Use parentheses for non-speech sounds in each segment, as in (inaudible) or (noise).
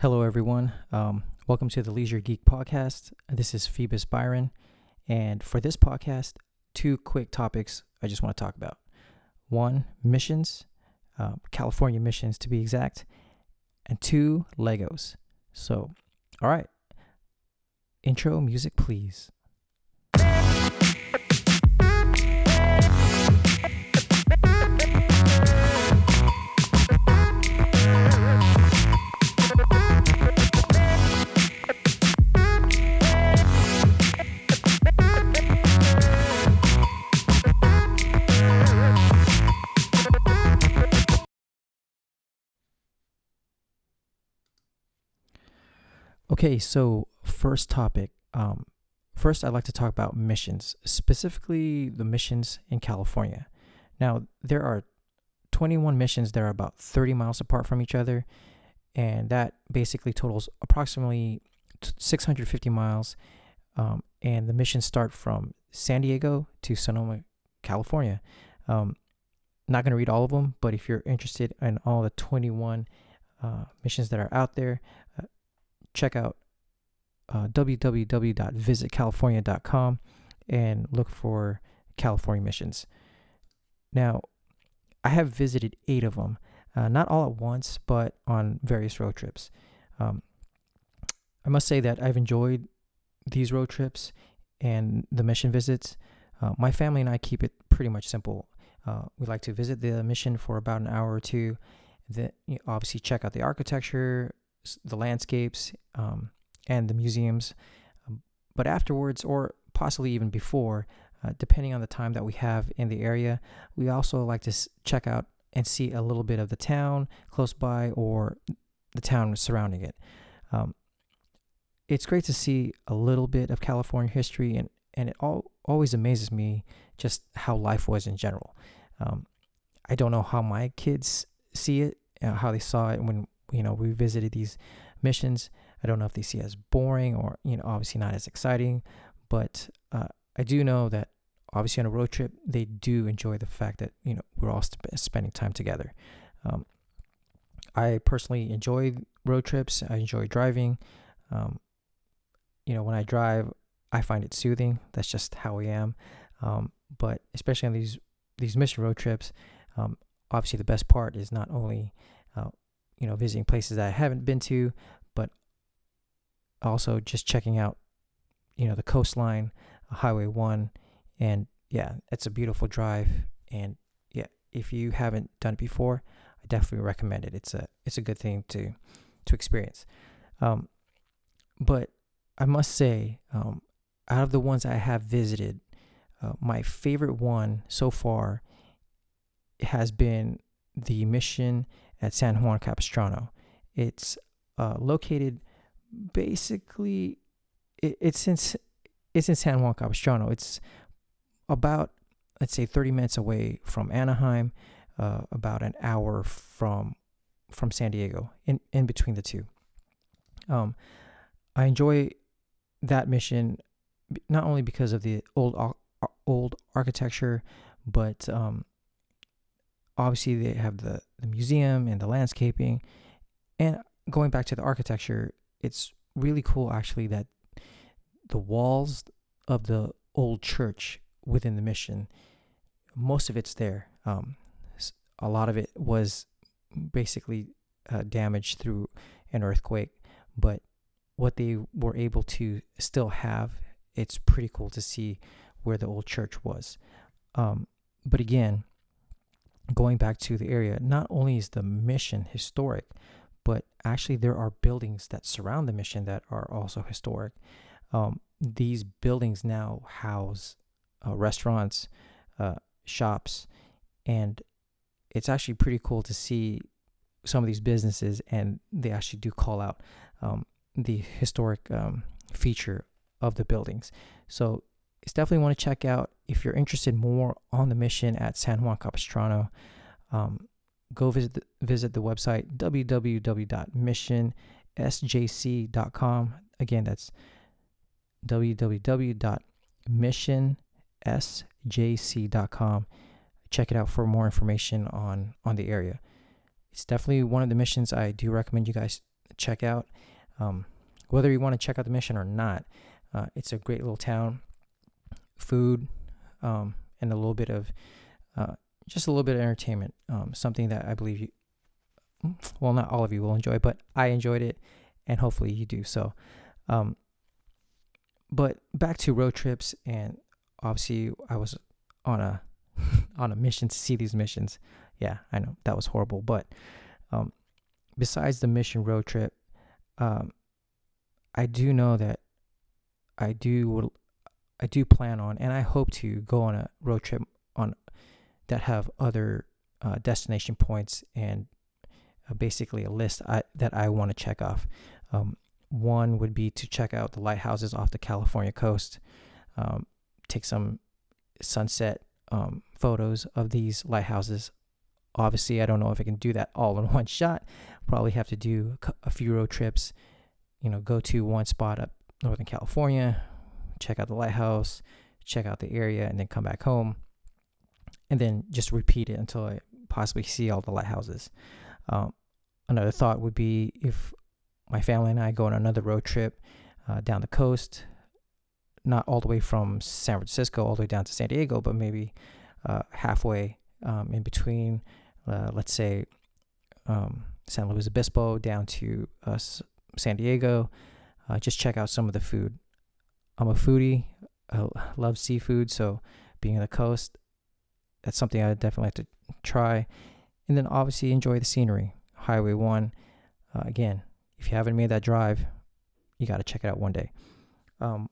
Hello, everyone. Um, welcome to the Leisure Geek Podcast. This is Phoebus Byron. And for this podcast, two quick topics I just want to talk about. One, missions, uh, California missions to be exact, and two, Legos. So, all right. Intro music, please. Okay, so first topic. Um, first, I'd like to talk about missions, specifically the missions in California. Now, there are 21 missions that are about 30 miles apart from each other, and that basically totals approximately 650 miles. Um, and the missions start from San Diego to Sonoma, California. Um, not going to read all of them, but if you're interested in all the 21 uh, missions that are out there, uh, check out uh, www.visitcalifornia.com and look for California missions. Now, I have visited eight of them, uh, not all at once, but on various road trips. Um, I must say that I've enjoyed these road trips and the mission visits. Uh, my family and I keep it pretty much simple. Uh, we like to visit the mission for about an hour or two. Then you know, obviously check out the architecture, the landscapes, um, and the museums. Um, but afterwards, or possibly even before, uh, depending on the time that we have in the area, we also like to s- check out and see a little bit of the town close by or the town surrounding it. Um, it's great to see a little bit of California history, and, and it all, always amazes me just how life was in general. Um, I don't know how my kids see it, uh, how they saw it when you know we visited these missions. I don't know if they see as boring or you know obviously not as exciting, but uh, I do know that obviously on a road trip they do enjoy the fact that you know we're all sp- spending time together. Um, I personally enjoy road trips. I enjoy driving. Um, you know when I drive, I find it soothing. That's just how I am. Um, but especially on these these mission road trips, um, obviously the best part is not only uh, you know visiting places that I haven't been to, but also just checking out you know the coastline, Highway One, and yeah, it's a beautiful drive. And yeah, if you haven't done it before, I definitely recommend it. It's a it's a good thing to to experience. Um, but I must say, um, out of the ones I have visited, uh, my favorite one so far has been the mission at San Juan Capistrano. It's uh, located basically, it, it's in it's in San Juan Capistrano. It's about let's say 30 minutes away from Anaheim, uh, about an hour from from San Diego, in in between the two. Um, I enjoy that mission not only because of the old old architecture, but um, obviously they have the, the museum and the landscaping. And going back to the architecture, it's really cool actually that the walls of the old church within the mission, most of it's there. Um, a lot of it was basically uh, damaged through an earthquake, but what they were able to still have, it's pretty cool to see where the old church was. Um, but again, going back to the area, not only is the mission historic, but actually there are buildings that surround the mission that are also historic. Um, these buildings now house uh, restaurants, uh, shops, and it's actually pretty cool to see some of these businesses, and they actually do call out um, the historic um, feature of the buildings. So it's definitely want to check out if you're interested more on the mission at San Juan Capistrano. Um, go visit the, visit the website www.missionsjc.com. Again, that's www.missionsjc.com. Check it out for more information on on the area. It's definitely one of the missions I do recommend you guys check out. Um, whether you want to check out the mission or not, uh, it's a great little town. Food um, and a little bit of uh, just a little bit of entertainment. Um, something that I believe you, well, not all of you will enjoy, but I enjoyed it, and hopefully you do. So, um, but back to road trips, and obviously I was on a (laughs) on a mission to see these missions. Yeah, I know that was horrible, but um, besides the mission road trip, um, I do know that I do I do plan on, and I hope to go on a road trip on that have other uh, destination points and uh, basically a list I, that I want to check off. Um, one would be to check out the lighthouses off the California coast, um, take some sunset um, photos of these lighthouses. Obviously, I don't know if I can do that all in (laughs) one shot. Probably have to do a few road trips. You know, go to one spot up Northern California, check out the lighthouse, check out the area, and then come back home, and then just repeat it until I possibly see all the lighthouses. Um, another thought would be if my family and I go on another road trip uh, down the coast, not all the way from San Francisco all the way down to San Diego, but maybe uh, halfway um, in between, uh, let's say um, San Luis Obispo down to uh, San Diego. Uh, just check out some of the food. I'm a foodie. I love seafood, so being on the coast, that's something I definitely like to try. And then obviously enjoy the scenery. Highway 1, uh, again, if you haven't made that drive, you got to check it out one day. Um,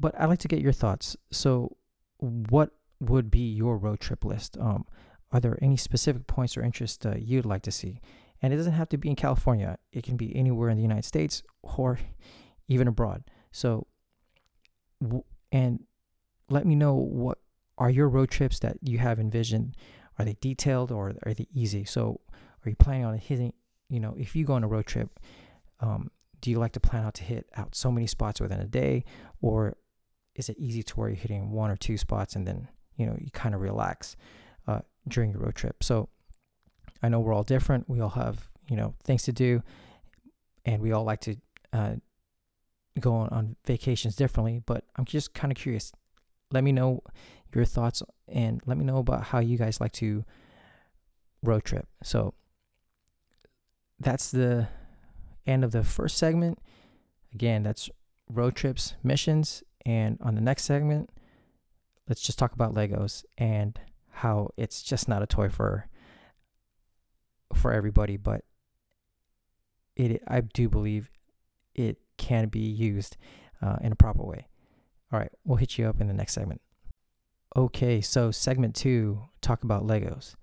but I'd like to get your thoughts. So, what would be your road trip list? Um, are there any specific points or interests uh, you'd like to see? And it doesn't have to be in California, it can be anywhere in the United States or even abroad. So, and let me know what are your road trips that you have envisioned. Are they detailed or are they easy? So, are you planning on hitting, you know, if you go on a road trip, um, do you like to plan out to hit out so many spots within a day? Or is it easy to where you're hitting one or two spots and then, you know, you kind of relax uh, during your road trip? So, I know we're all different. We all have, you know, things to do and we all like to uh, go on, on vacations differently, but I'm just kind of curious. Let me know your thoughts and let me know about how you guys like to road trip. So that's the end of the first segment. Again, that's road trips, missions, and on the next segment, let's just talk about Legos and how it's just not a toy for for everybody, but it I do believe it can be used uh, in a proper way. All right, we'll hit you up in the next segment. Okay, so segment two, talk about Legos.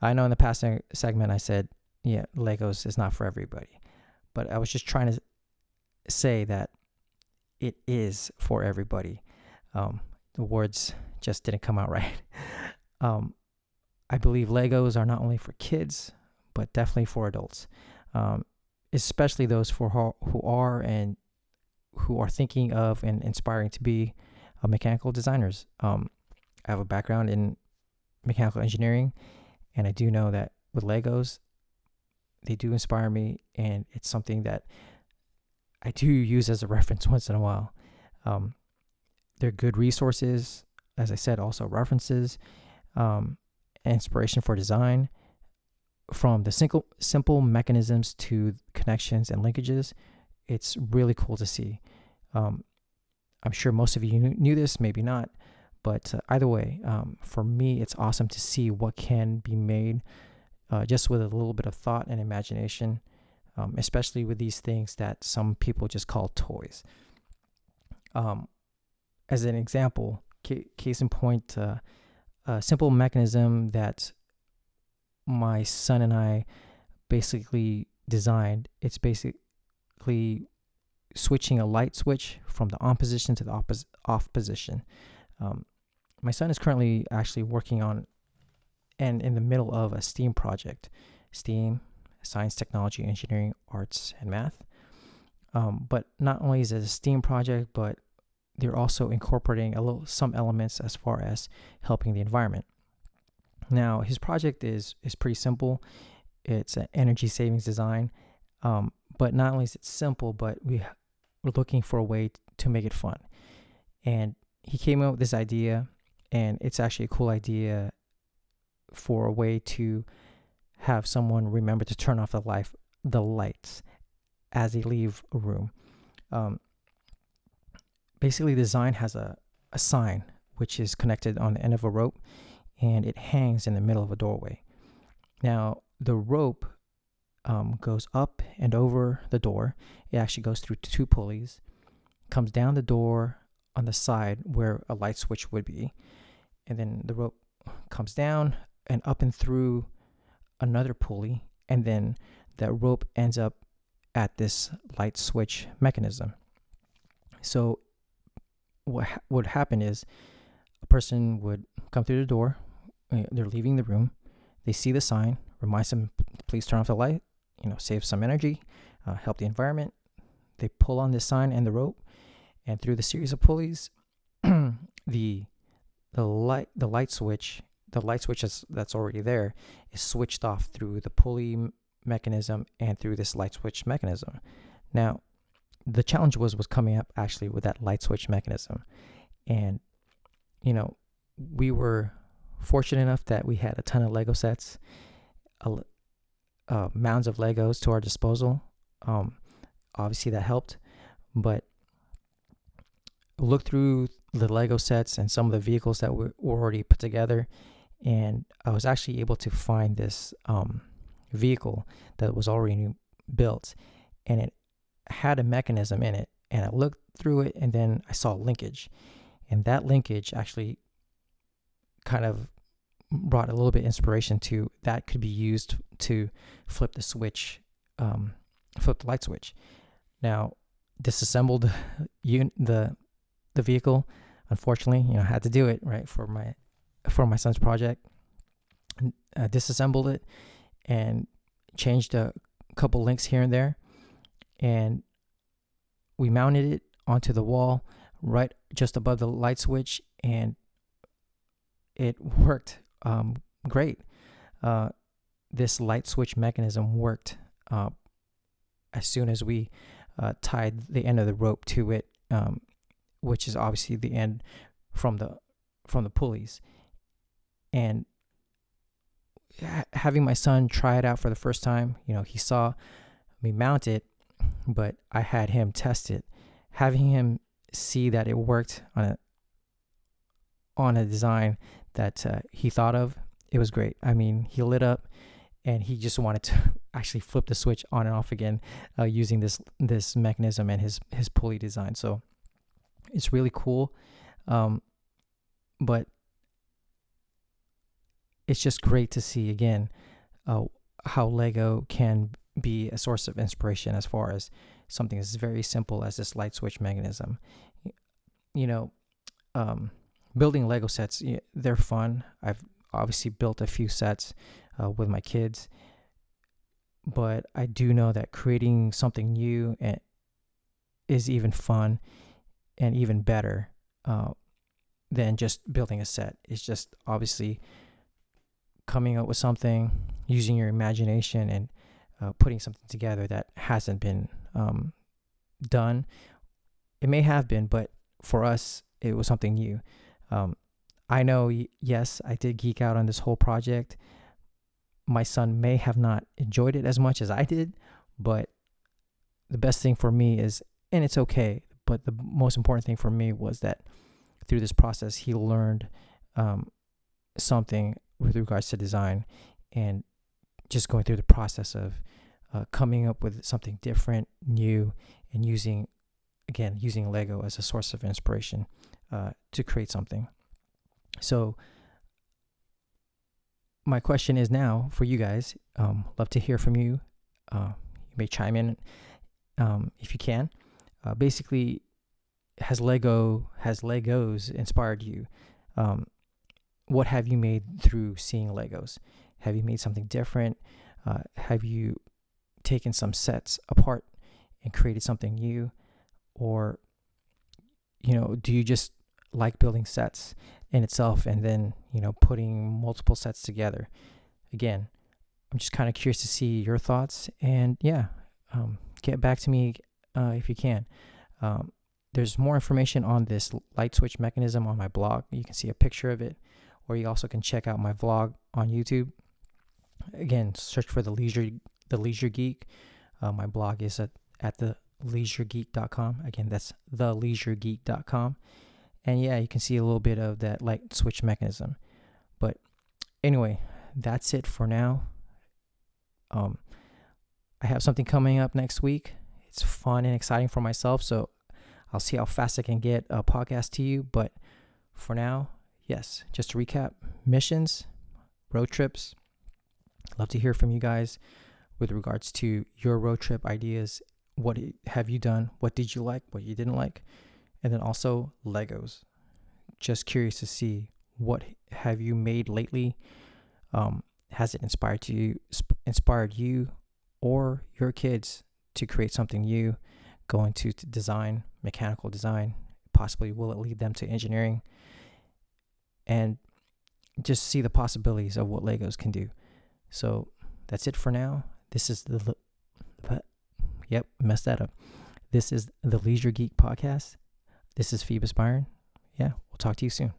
I know in the past segment I said, yeah, Legos is not for everybody, but I was just trying to say that it is for everybody. Um, the words just didn't come out (laughs) right. Um, I believe Legos are not only for kids, but definitely for adults. Um, especially those for who are and who are thinking of and inspiring to be uh, mechanical designers. Um, I have a background in mechanical engineering, and I do know that with Legos, they do inspire me, and it's something that I do use as a (laughs) reference once in a while. Um, they're good resources, as I said, also references, um, inspiration for design from the simple simple mechanisms to connections and linkages, it's really cool to see. Um, I'm sure most of you knew, this, maybe not, but uh, either way, um, for me, it's awesome to see what can be made uh, just with a little bit of thought and imagination, um, especially with these things that some people just call toys. Um, as an example, ca- case in point, uh, a simple mechanism that my son and I basically designed. It's basically switching a light switch from the on position to the oppos- off position. Um, my son is currently actually working on and in the middle of a STEAM project STEAM, science, technology, engineering, arts, and math. Um, but not only is it a STEAM project, but they're also incorporating a little some elements as far as helping the environment. Now, his project is is pretty simple. It's an energy savings design, um, but not only is it simple, but we we're looking for a way to make it fun. And he came up with this idea, and it's actually a cool idea for a way to have someone remember to turn off the life the lights as they leave a room. Um, basically, the design has a, a sign which is connected on the end of a rope and it hangs in the middle of a doorway. Now, the rope um, goes up and over the door. It actually goes through two pulleys, comes down the door on the side where a light switch would be, and then the rope comes down and up and through another pulley, and then that rope ends up at this light switch mechanism. So, what ha- would happen is a person would come through the door, they're leaving the room, they see the sign, reminds them, please turn off the light, you know, save some energy, uh, help the environment. They pull on this sign and the rope, and through the series of pulleys, (clears throat) the the light the light switch the light switch that's, that's already there is switched off through the pulley mechanism and through this light switch mechanism. Now, the challenge was was coming up actually with that light switch mechanism, and you know we were fortunate enough that we had a ton of Lego sets, uh, mounds of Legos to our disposal. Um, obviously that helped, but look through the Lego sets and some of the vehicles that were already put together, and I was actually able to find this um, vehicle that was already built, and it had a mechanism in it. And I looked through it, and then I saw linkage, and that linkage actually kind of brought a little bit inspiration to that could be used to flip the switch, um, flip the light switch. Now, disassembled (laughs) the the vehicle. Unfortunately, you know, I had to do it right for my for my son's project. Uh, disassembled it and changed a couple links here and there, and we mounted it onto the wall right just above the light switch, and it worked um, great. Uh, this light switch mechanism worked uh, as soon as we uh, tied the end of the rope to it, um, which is obviously the end from the from the pulleys, and ha- having my son try it out for the first time, you know, he saw me mount it, but I had him test it, having him see that it worked on a on a design that uh, he thought of. It was great. I mean, he lit up and he just wanted to (laughs) actually flip the switch on and off again uh, using this this mechanism and his his pulley design. So it's really cool, um, but it's just great to see again uh, how Lego can be a source of inspiration as far as something as very simple as this light switch mechanism. You know, um, building Lego sets, they're fun. I've obviously built a few sets uh, with my kids, but I do know that creating something new and is even fun and even better uh, than just building a set. It's just obviously coming up with something, using your imagination, and uh, putting something together that hasn't been um, done. It may have been, but for us, it was something new. Um, I know, yes, I did geek out on this whole project. My son may have not enjoyed it as much as I did, but the best thing for me is, and it's okay, but the most important thing for me was that through this process, he learned um, something with regards to design and just going through the process of uh, coming up with something different, new, and using, again, using Lego as a source of inspiration uh, to create something. So, my question is now for you guys. Um, love to hear from you. Uh, you may chime in um, if you can. Uh, basically, has Lego has Legos inspired you? Um, what have you made through seeing Legos? Have you made something different? Uh, have you taken some sets apart and created something new? Or, you know, do you just like building sets in itself and then, you know, putting multiple sets together? Again, I'm just kind of curious to see your thoughts. And yeah, um, get back to me uh, if you can. Um, there's more information on this light switch mechanism on my blog. You can see a picture of it, or you also can check out my vlog on YouTube. Again, search for the leisure the leisure geek. Uh, my blog is at, at the leisuregeek.com. Again, that's the leisuregeek.com. And yeah, you can see a little bit of that light switch mechanism. But anyway, that's it for now. Um, I have something coming up next week. It's fun and exciting for myself, so I'll see how fast I can get a podcast to you. But for now, yes, just to recap missions, road trips. Love to hear from you guys with regards to your road trip ideas. What have you done? What did you like? What you didn't like? And then also Legos. Just curious to see what have you made lately. Um, has it inspired you, inspired you, or your kids to create something new? Go into design, mechanical design. Possibly will it lead them to engineering? And just see the possibilities of what Legos can do. So that's it for now. This is the, yep, messed that up. This is the Leisure Geek podcast. This is Phoebus Byron. Yeah, we'll talk to you soon.